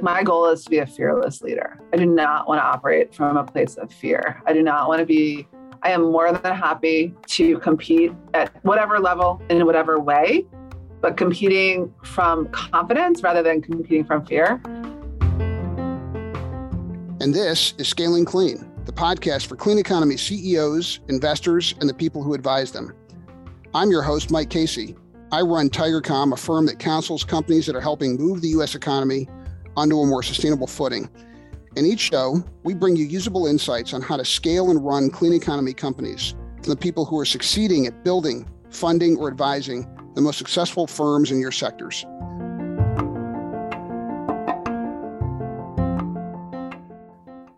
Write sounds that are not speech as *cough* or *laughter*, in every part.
My goal is to be a fearless leader. I do not want to operate from a place of fear. I do not want to be, I am more than happy to compete at whatever level in whatever way, but competing from confidence rather than competing from fear. And this is Scaling Clean, the podcast for clean economy CEOs, investors, and the people who advise them. I'm your host, Mike Casey. I run Tigercomm, a firm that counsels companies that are helping move the U.S. economy onto a more sustainable footing. In each show, we bring you usable insights on how to scale and run clean economy companies from the people who are succeeding at building, funding, or advising the most successful firms in your sectors.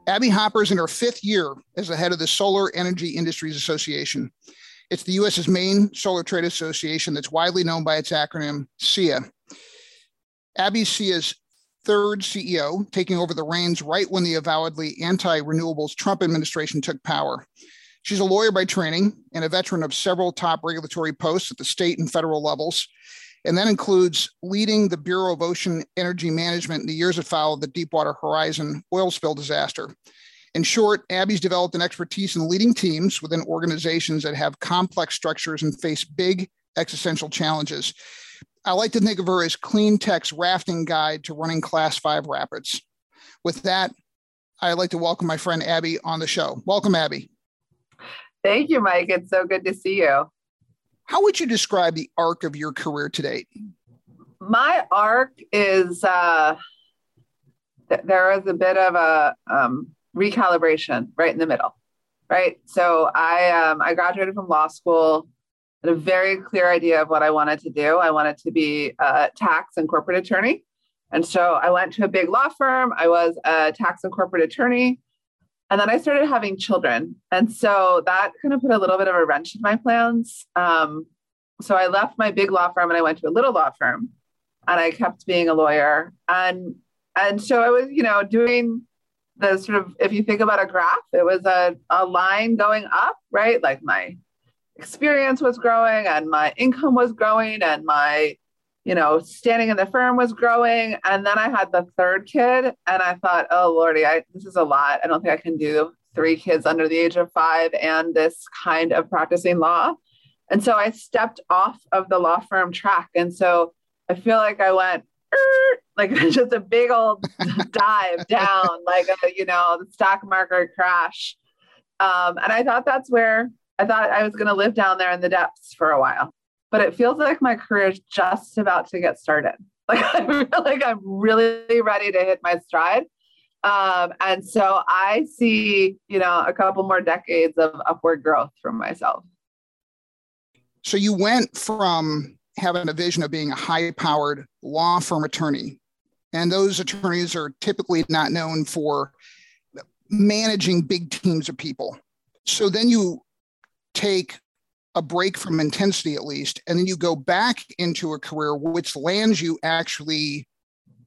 Abby Hopper is in her fifth year as the head of the Solar Energy Industries Association. It's the US's main solar trade association that's widely known by its acronym SEIA. Abby SEIA's third CEO, taking over the reins right when the avowedly anti renewables Trump administration took power. She's a lawyer by training and a veteran of several top regulatory posts at the state and federal levels. And that includes leading the Bureau of Ocean Energy Management in the years that followed the Deepwater Horizon oil spill disaster. In short, Abby's developed an expertise in leading teams within organizations that have complex structures and face big existential challenges. I like to think of her as clean tech's rafting guide to running class five rapids. With that, I'd like to welcome my friend Abby on the show. Welcome, Abby. Thank you, Mike. It's so good to see you. How would you describe the arc of your career to date? My arc is uh, th- there is a bit of a um, recalibration right in the middle, right? So I um, I graduated from law school had a very clear idea of what I wanted to do. I wanted to be a tax and corporate attorney. And so I went to a big law firm. I was a tax and corporate attorney. And then I started having children. And so that kind of put a little bit of a wrench in my plans. Um, so I left my big law firm and I went to a little law firm and I kept being a lawyer. And and so I was, you know, doing the sort of if you think about a graph, it was a, a line going up, right? Like my experience was growing and my income was growing and my you know standing in the firm was growing. And then i had the third kid and i thought oh lordy I, this is a lot. I don't think i can do three kids under the age of five and this kind of practicing law. And so i stepped off of the law firm track. And so i feel like i went like *laughs* just a big old dive down like a you know the stock market crash um, and i thought that's where I thought I was going to live down there in the depths for a while, but it feels like my career is just about to get started. *laughs* Like I feel like I'm really ready to hit my stride. Um, and so I see, you know, a couple more decades of upward growth for myself. So you went from having a vision of being a high powered law firm attorney, and those attorneys are typically not known for managing big teams of people. So then you take a break from intensity at least, and then you go back into a career which lands you actually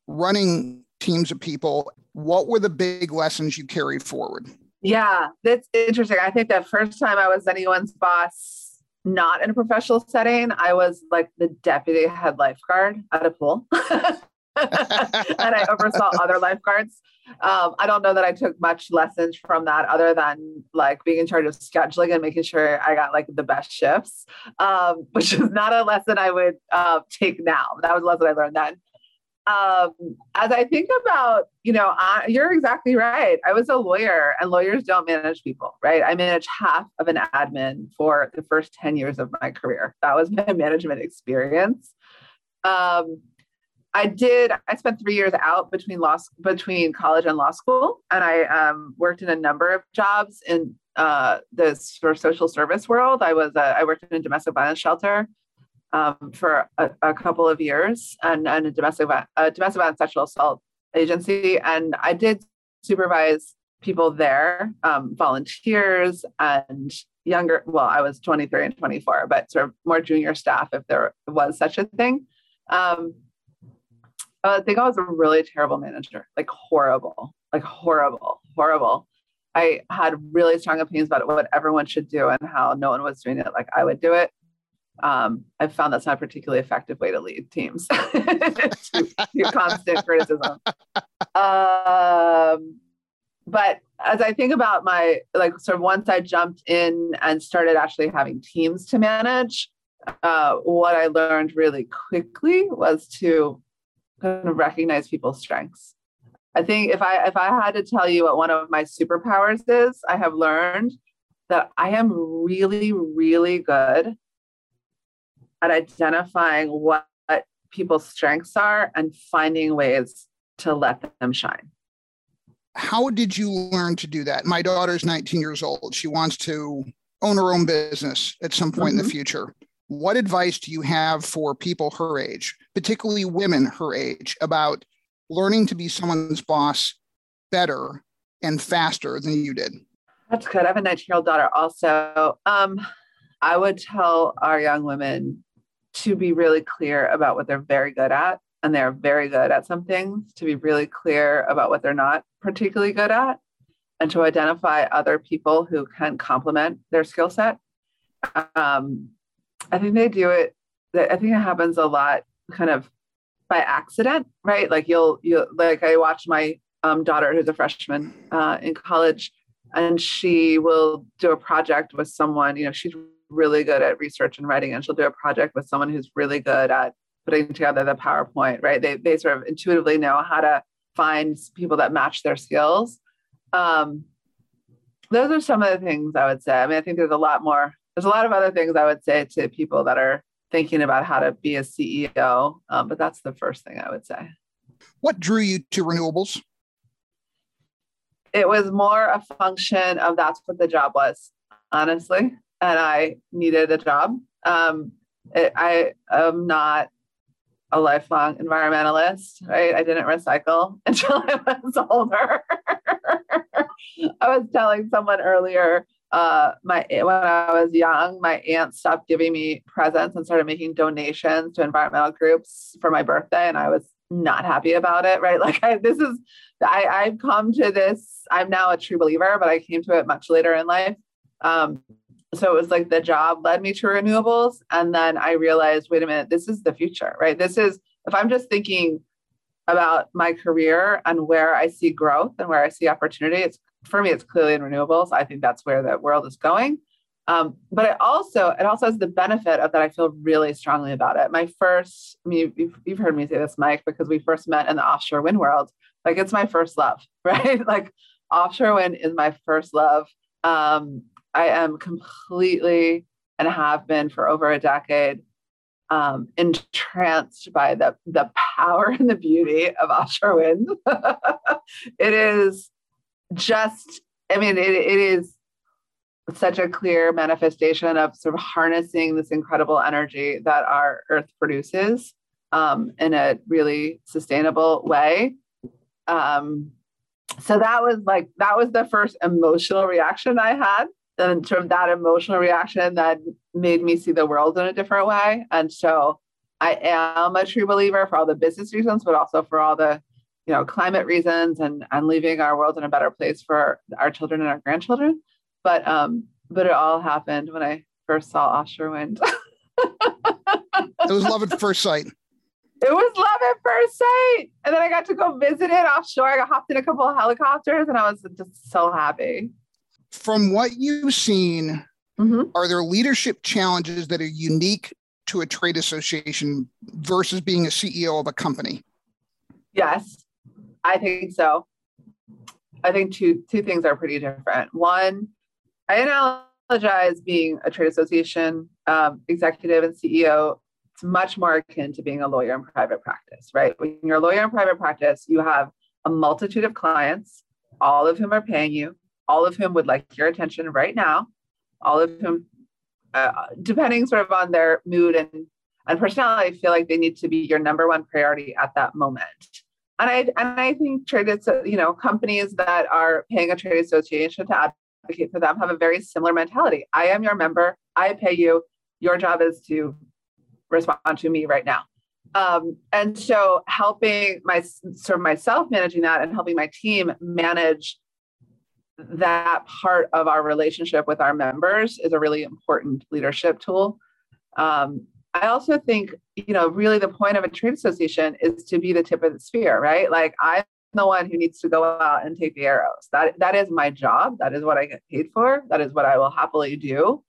running teams of people. What were the big lessons you carried forward? Yeah, that's interesting. I think that first time I was anyone's boss, not in a professional setting, I was like the deputy head lifeguard at a pool. *laughs* and I oversaw other lifeguards. Um, I don't know that I took much lessons from that other than like being in charge of scheduling and making sure I got like the best shifts, um, *laughs* which is not a lesson I would uh, take now. That was a lesson I learned then. Um, as I think about, you know, I, you're exactly right. I was a lawyer and lawyers don't manage people, right? I managed half of an admin for the first 10 years of my career. That was my *laughs* management experience. Um, I did. I spent three years out between law between college and law school, and I um, worked in a number of jobs in uh, the sort of social service world. I was uh, I worked in a domestic violence shelter um, for a, a, couple of years, and, and a domestic a domestic violence sexual assault agency, and I did supervise people there, um, volunteers and younger. Well, I was 23 and 24, but sort of more junior staff, if there was such a thing. Um, I think I was a really terrible manager, like horrible, like horrible, horrible. I had really strong opinions about what everyone should do and how no one was doing it like I would do it. um, I've found that's not a particularly effective way to lead teams. *laughs* Your constant criticism. Um, but as I think about my like sort of once I jumped in and started actually having teams to manage, uh, what I learned really quickly was to kind of recognize people's strengths. I think if I if I had to tell you what one of my superpowers is, I have learned that I am really, really good at identifying what people's strengths are and finding ways to let them shine. How did you learn to do that? My daughter's 19 years old. She wants to own her own business at some point mm-hmm. in the mm-hmm. future. What advice do you have for people her age, particularly women her age, about learning to be someone's boss better and faster than you did? That's good. I have a 19 year old daughter also. Um, I would tell our young women to be really clear about what they're very good at. And they're very good at some things, to be really clear about what they're not particularly good at, and to identify other people who can complement their skill set. Um, I think they do it, I think it happens a lot kind of by accident, right? Like you'll, you like I watched my um, daughter who's a freshman uh, in college and she will do a project with someone, you know, she's really good at research and writing and she'll do a project with someone who's really good at putting together the PowerPoint, right? They, they sort of intuitively know how to find people that match their skills. Um, those are some of the things I would say. I mean, I think there's a lot more, there's a lot of other things I would say to people that are thinking about how to be a CEO, um, but that's the first thing I would say. What drew you to renewables? It was more a function of that's what the job was, honestly and I needed a job. Um, it, I am not a lifelong environmentalist, right? I didn't recycle *laughs* until I was older. *laughs* I was telling someone earlier, uh, my when I was young, my aunt stopped giving me presents and started making donations to environmental groups for my birthday, and I was not happy about it. Right? *laughs* Like I, this is, I, I've come to this. I'm now a true believer, but I came to it much later in life. Um, so it was like the job led me to renewables and then i realized wait a minute this is the future right this is if i'm just thinking about my career and where i see growth and where i see opportunity it's for me it's clearly in renewables. I think that's where the world is going. Um, but it also it also has the benefit of that i feel really strongly about it. My first i mean you've, you've heard me say this mike because we first met in the offshore wind world. Like it's my first love *laughs* right? Like offshore wind is my first love. Um, I am completely and have been for over a decade um, entranced by the, the power *laughs* and the beauty of offshore wind. *laughs* it is just, I mean, it, it is such a clear manifestation of sort of harnessing this incredible energy that our earth produces um, in a really sustainable way. Um, so that was like, that was the first emotional reaction I had and sort of that emotional reaction that made me see the world in a different way. And so I am a true believer for all the business reasons, but also for all the, you know, climate reasons and and leaving our world in a better place for our children and our grandchildren. But um, but it all happened when I first saw offshore wind. *laughs* it was love at first sight. It was love at first sight. And then I got to go visit it offshore. I got hopped in a couple of helicopters and I was just so happy from what you've seen, mm-hmm. are there leadership challenges that are unique to a trade association versus being a CEO of a company? Yes, I think so. I think two two things are pretty different. One, I analogize being a trade association um, executive and CEO. It's much more akin to being a lawyer in private practice, right? When you're a lawyer in private practice, you have a multitude of clients, all of whom are paying you all of whom would like your attention right now, all of whom, uh, depending sort of on their mood and, and personality, feel like they need to be your number one priority at that moment. And I, and I think trade, you know, companies that are paying a trade association to advocate for them have a very similar mentality. I am your member. I pay you. Your job is to respond to me right now. Um, and so helping my sort of myself managing that and helping my team manage that part of our relationship with our members is a really important leadership tool. Um, I also think, you know, really the point of a trade association is to be the tip of the spear, right? Like I'm the one who needs to go out and take the arrows. That that is my job. That is what I get paid for. That is what I will happily do.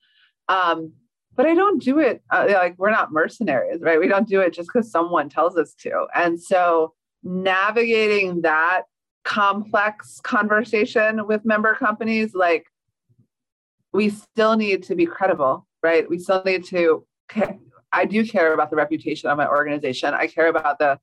Um, but I don't do it uh, like we're not mercenaries, right? We don't do it just because someone tells us to. And so navigating that complex conversation with member companies, like we still need to be credible, right? We still need to. I do care about the reputation of my organization. I care about the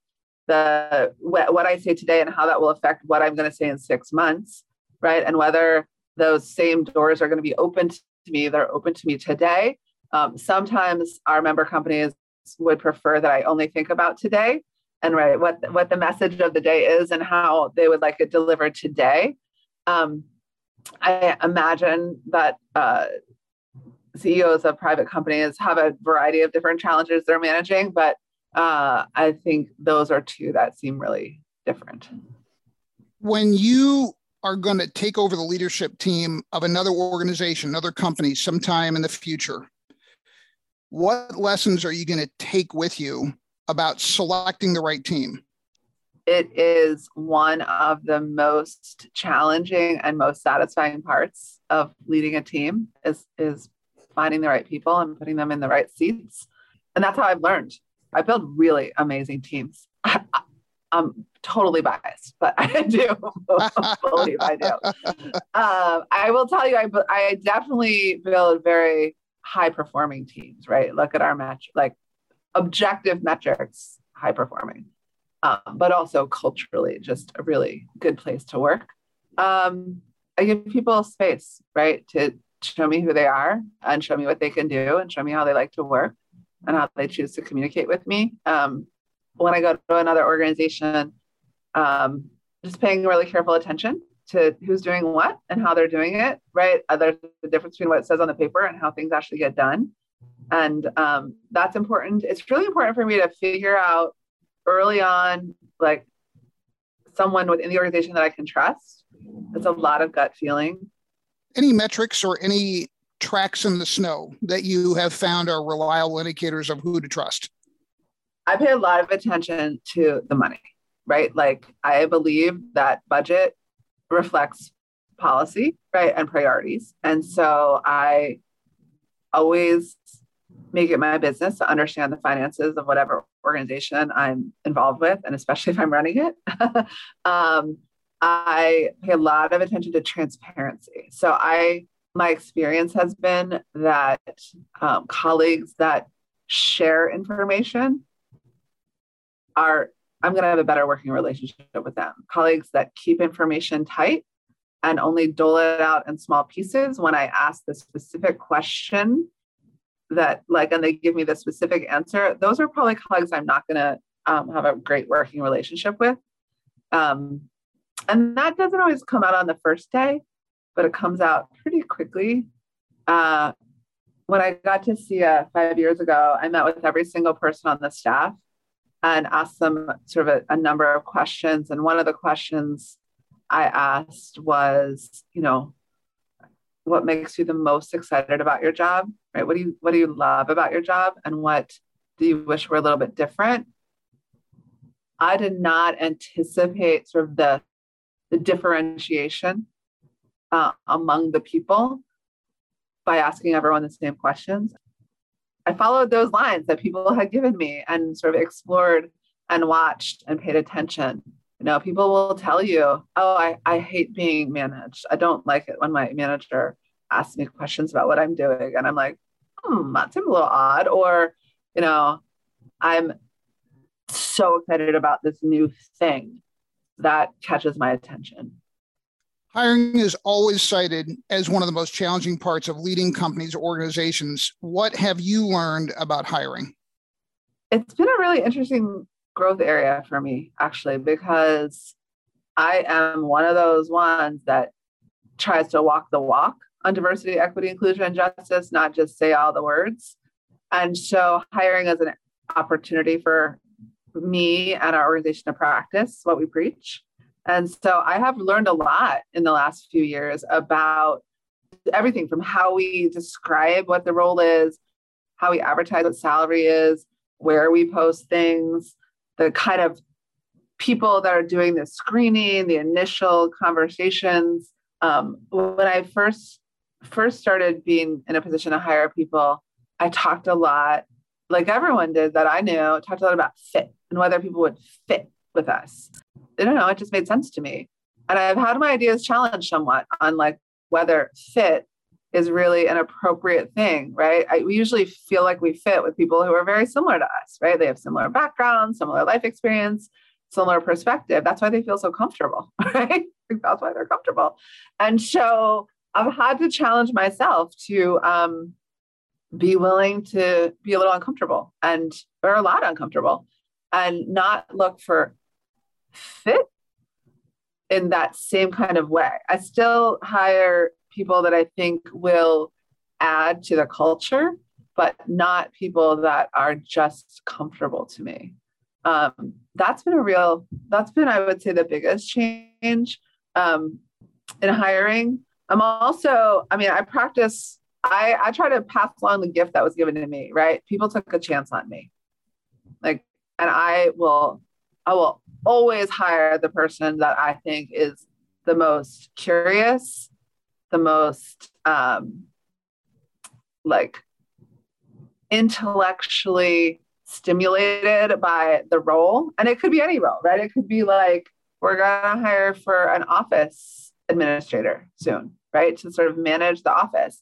the what I say today and how that will affect what I'm going to say in six months, right? And whether those same doors are going to be open to me, they're open to me today. Um, sometimes our member companies would prefer that I only think about today and right what what the message of the day is and how they would like it delivered today. Um, I imagine that uh, CEOs of private companies have a variety of different challenges they're managing, but uh, I think those are two that seem really different. When you are going to take over the leadership team of another organization, another company sometime in the future, what lessons are you going to take with you about selecting the right team? It is one of the most challenging and most satisfying parts of leading a team is, is finding the right people and putting them in the right seats. And that's how I've learned. I build really amazing teams. *laughs* I, am totally biased, but *laughs* I do *laughs* believe I do. Um, I will tell you, I, I definitely build very high performing teams, right? Look at our match, like objective metrics, high performing, um, but also culturally, just a really good place to work. Um, I give people space, right, to show me who they are and show me what they can do and show me how they like to work and how they choose to communicate with me. Um, when I go to another organization, um, just paying really careful attention to who's doing what and how they're doing it, right? Uh, there's a difference between what it says on the paper and how things actually get done. And um, that's important. It's really important for me to figure out early on, like someone within the organization that I can trust. It's a lot of gut feeling. Any metrics or any tracks in the snow that you have found are reliable indicators of who to trust? I pay a lot of attention to the money, right? Like I believe that budget reflects policy, right, and priorities. And so I always make it my business to understand the finances of whatever organization I'm involved with, and especially if I'm running it. *laughs* um, I pay a lot of attention to transparency. So I, my experience has been that um, colleagues that share information are I'm going to have a better working relationship with them. Colleagues that keep information tight and only dole it out in small pieces when I ask the specific question that, like, and they give me the specific answer, those are probably colleagues I'm not going to um, have a great working relationship with. Um, and that doesn't always come out on the first day, but it comes out pretty quickly. Uh, when I got to SEIA five years ago, I met with every single person on the staff and asked them sort of a, a number of questions. And one of the questions I asked was, you know, what makes you the most excited about your job, right? What do you what do you love about your job, and what do you wish were a little bit different? I did not anticipate sort of the the differentiation uh, among the people by asking everyone the same questions. I followed those lines that people had given me and sort of explored and watched and paid attention. You know, people will tell you, oh, I, I hate being managed. I don't like it when my manager asks me questions about what I'm doing. And I'm like, hmm, that seems a little odd. Or, you know, I'm so excited about this new thing that catches my attention. Hiring is always cited as one of the most challenging parts of leading companies or organizations. What have you learned about hiring? It's been a really interesting growth area for me, actually, because I am one of those ones that tries to walk the walk on diversity, equity, inclusion, and justice, not just say all the words. And so hiring is an opportunity for me and our organization to practice what we preach and so I have learned a lot in the last few years about everything from how we describe what the role is, how we advertise what salary is, where we post things, the kind of people that are doing the screening, the initial conversations. Um, when I first first started being in a position to hire people, I talked a lot, like everyone did that I knew, talked a lot about fit and whether people would fit with us. I don't know, it just made sense to me. And I've had my ideas challenged somewhat on like whether fit is really an appropriate thing, right? I, we usually feel like we fit with people who are very similar to us, right? They have similar backgrounds, similar life experience, similar perspective. That's why they feel so comfortable, *laughs* right? That's why they're comfortable. And so I've had to challenge myself to um, be willing to be a little uncomfortable and or a lot uncomfortable and not look for fit in that same kind of way. I still hire people that I think will add to the culture, but not people that are just comfortable to me. Um, that's been a real, that's been, I would say, the biggest change um, in hiring. I'm also, I mean, I practice, I, I try to pass along the gift that was given to me, right? People took a chance on me. Like, and I will, I will always hire the person that I think is the most curious, the most um, like intellectually stimulated by the role. And it could be any role, right? It could be like, we're going to hire for an office administrator soon, right? To sort of manage the office.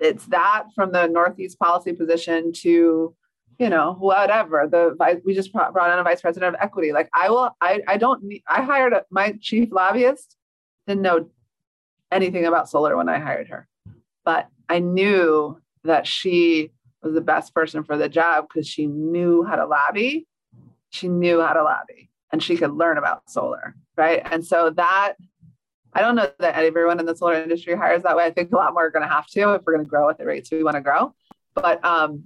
It's that from the Northeast policy position to you know, whatever. The we just brought on a vice president of equity. Like I will, I I don't need. I hired a, my chief lobbyist. Didn't know anything about solar when I hired her, but I knew that she was the best person for the job because she knew how to lobby. She knew how to lobby, and she could learn about solar, right? And so that I don't know that everyone in the solar industry hires that way. I think a lot more are going to have to if we're going to grow at the rates we want to grow. But um,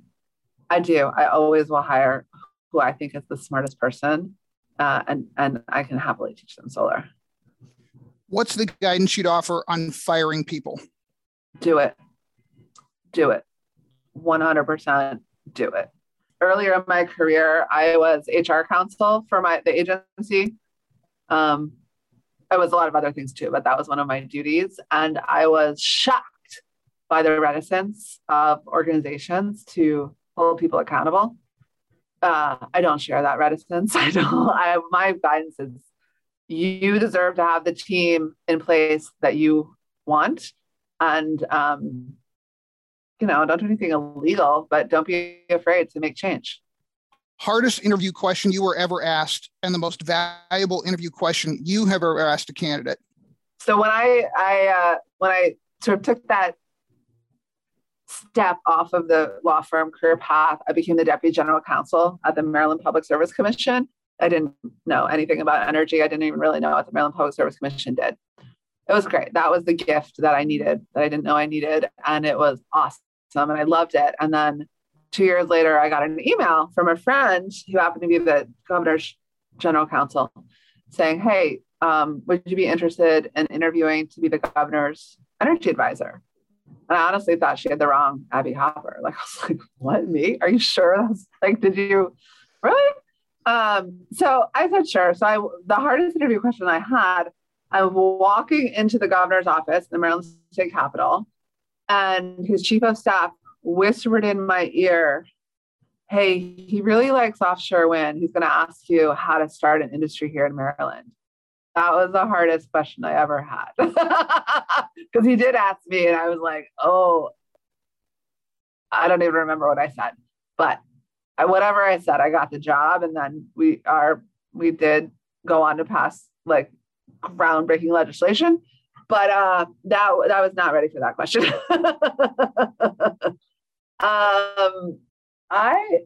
I do. I always will hire who I think is the smartest person, uh, and and I can happily teach them solar. What's the guidance you'd offer on firing people? Do it. Do it. One hundred percent. Do it. Earlier in my career, I was HR counsel for my the agency. Um, I was a lot of other things too, but that was one of my duties, and I was shocked by the reticence of organizations to hold people accountable. Uh, I don't share that reticence. *laughs* I don't. I, my guidance is you deserve to have the team in place that you want, and um, you know, don't do anything illegal, but don't be afraid to make change. Hardest interview question you were ever asked, and the most valuable interview question you have ever asked a candidate. So when I I uh, when I sort of took that step off of the law firm career path, I became the deputy general counsel at the Maryland Public Service Commission. I didn't know anything about energy. I didn't even really know what the Maryland Public Service Commission did. It was great. That was the gift that I needed, that I didn't know I needed. And it was awesome. And I loved it. And then two years later, I got an email from a friend who happened to be the governor's general counsel saying, Hey, um, would you be interested in interviewing to be the governor's energy advisor? And I honestly thought she had the wrong Abby Hopper. Like, *laughs* I was like, what, me? Are you sure? Like, did you really? Um, so I said, sure. So I, the hardest interview question I had, I'm walking into the governor's office, in the Maryland State Capitol, and his chief of staff whispered in my ear, Hey, he really likes offshore wind. He's going to ask you how to start an industry here in Maryland. That was the hardest question I ever had. *laughs* Because he did ask me, and I was like, oh, I don't even remember what I said. But I, whatever I said, I got the job. And then we are, we did go on to pass like groundbreaking legislation. But uh, that, that was not ready for that question. *laughs* um, I,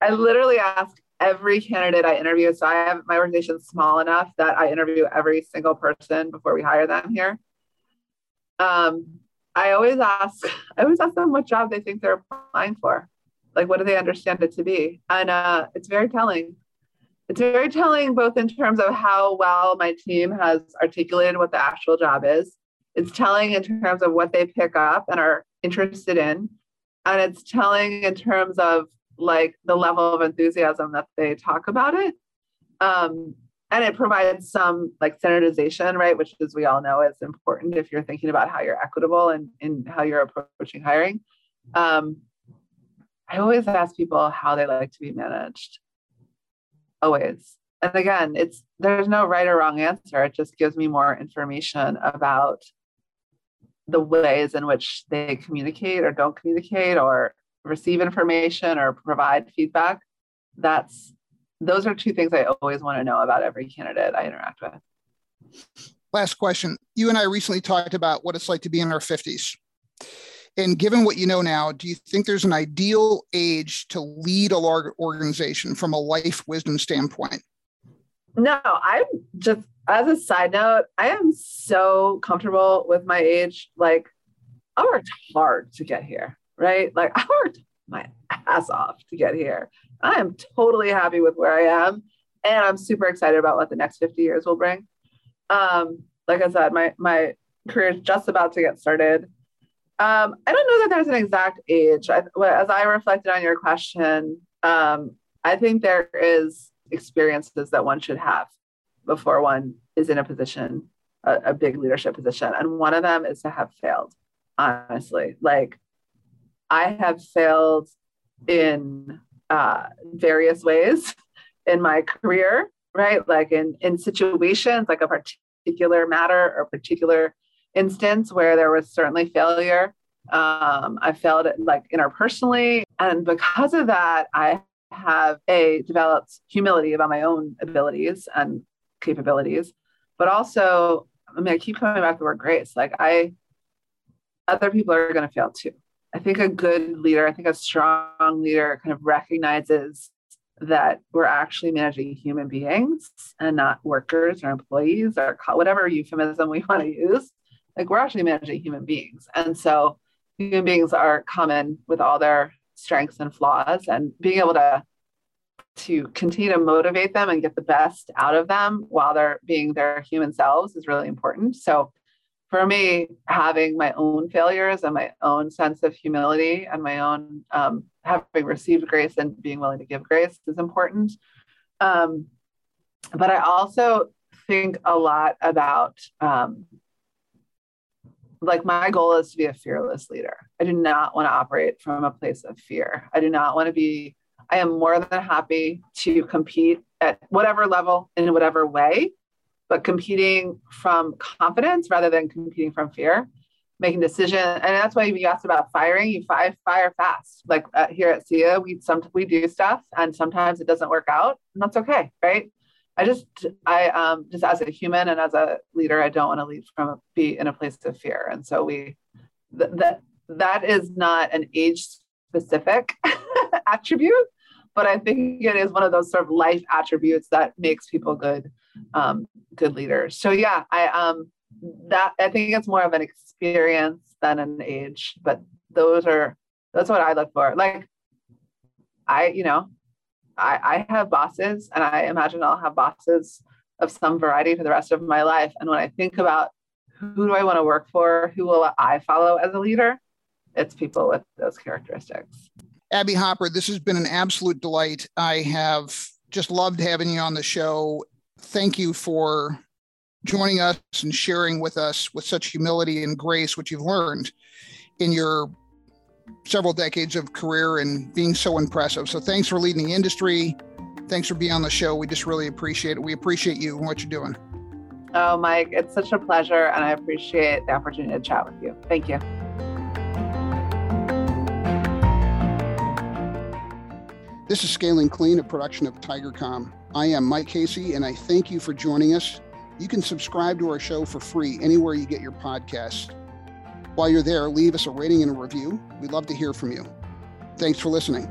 I literally ask every candidate I interview. So I have my organization small enough that I interview every single person before we hire them here. Um, I always ask, *laughs* I always ask them what job they think they're applying for. Like, what do they understand it to be? And uh, it's very telling. It's very telling both in terms of how well my team has articulated what the actual job is. It's telling in terms of what they pick up and are interested in. And it's telling in terms of like the level of enthusiasm that they talk about it. Um, and it provides some like standardization, right? Which, as we all know, is important if you're thinking about how you're equitable and in how you're approaching hiring. Um, I always ask people how they like to be managed. Always. And again, it's there's no right or wrong answer. It just gives me more information about the ways in which they communicate or don't communicate or receive information or provide feedback. That's those are two things I always want to know about every candidate I interact with. Last question. You and I recently talked about what it's like to be in our 50s. And given what you know now, do you think there's an ideal age to lead a large organization from a life wisdom standpoint? No, I'm just, as a side note, I am so comfortable with my age. Like, I worked hard to get here, right? Like, *laughs* I worked my ass off to get here. I am totally happy with where I am. And I'm super excited about what the next 50 years will bring. Um, like I said, my, my career is just about to get started. Um, I don't know that there's an exact age. I, as I reflected on your question, um, I think there is experiences that one should have before one is in a position, a, a big leadership position. And one of them is to have failed, honestly. Like I have failed in uh, various ways *laughs* in my career, right? Like in, in situations like a particular matter or particular instance where there was certainly failure. Um, I failed like interpersonally. And because of that, I have a developed humility about my own abilities and capabilities, but also, I mean, I keep coming back to the word grace. Like I, other people are going to fail too. I think a good leader, I think a strong leader kind of recognizes that we're actually managing human beings and not workers or employees or whatever euphemism we want to use. Like we're actually managing human beings. And so human beings are common with all their strengths and flaws and being able to to continue to motivate them and get the best out of them while they're being their human selves is really important. So for me, having my own failures and my own sense of humility and my own um, having received grace and being willing to give grace is important. Um, but I also think a lot about um, like my goal is to be a fearless leader. I do not want to operate from a place of fear. I do not want to be, I am more than happy to compete at whatever level in whatever way but competing from confidence rather than competing from fear making decision and that's why you asked about firing you fire fire fast like uh, here at SEIA we some we do stuff and sometimes it doesn't work out and that's okay right I just I um just as a human and as a leader I don't want to lead from be in a place of fear and so we th- that that is not an age specific *laughs* attribute but I think it is one of those sort of life attributes that makes people good um, good leaders. So yeah, I um that I think it's more of an experience than an age, but those are that's what I look for. Like I, you know, I, I have bosses and I imagine I'll have bosses of some variety for the rest of my life. And when I think about who do I want to work for, who will I follow as a leader, it's people with those characteristics. Abby Hopper, this has been an absolute delight. I have just loved having you on the show thank you for joining us and sharing with us with such humility and grace what you've learned in your several decades of career and being so impressive. So thanks for leading the industry. Thanks for being on the show. We just really appreciate it. We appreciate you and what you're doing. Oh, Mike, it's such a pleasure. And I appreciate the opportunity to chat with you. Thank you. This is Scaling Clean, a production of Tigercomm. I am Mike Casey, and I thank you for joining us. You can subscribe to our show for free anywhere you get your podcasts. While you're there, leave us a rating and a review. We'd love to hear from you. Thanks for listening.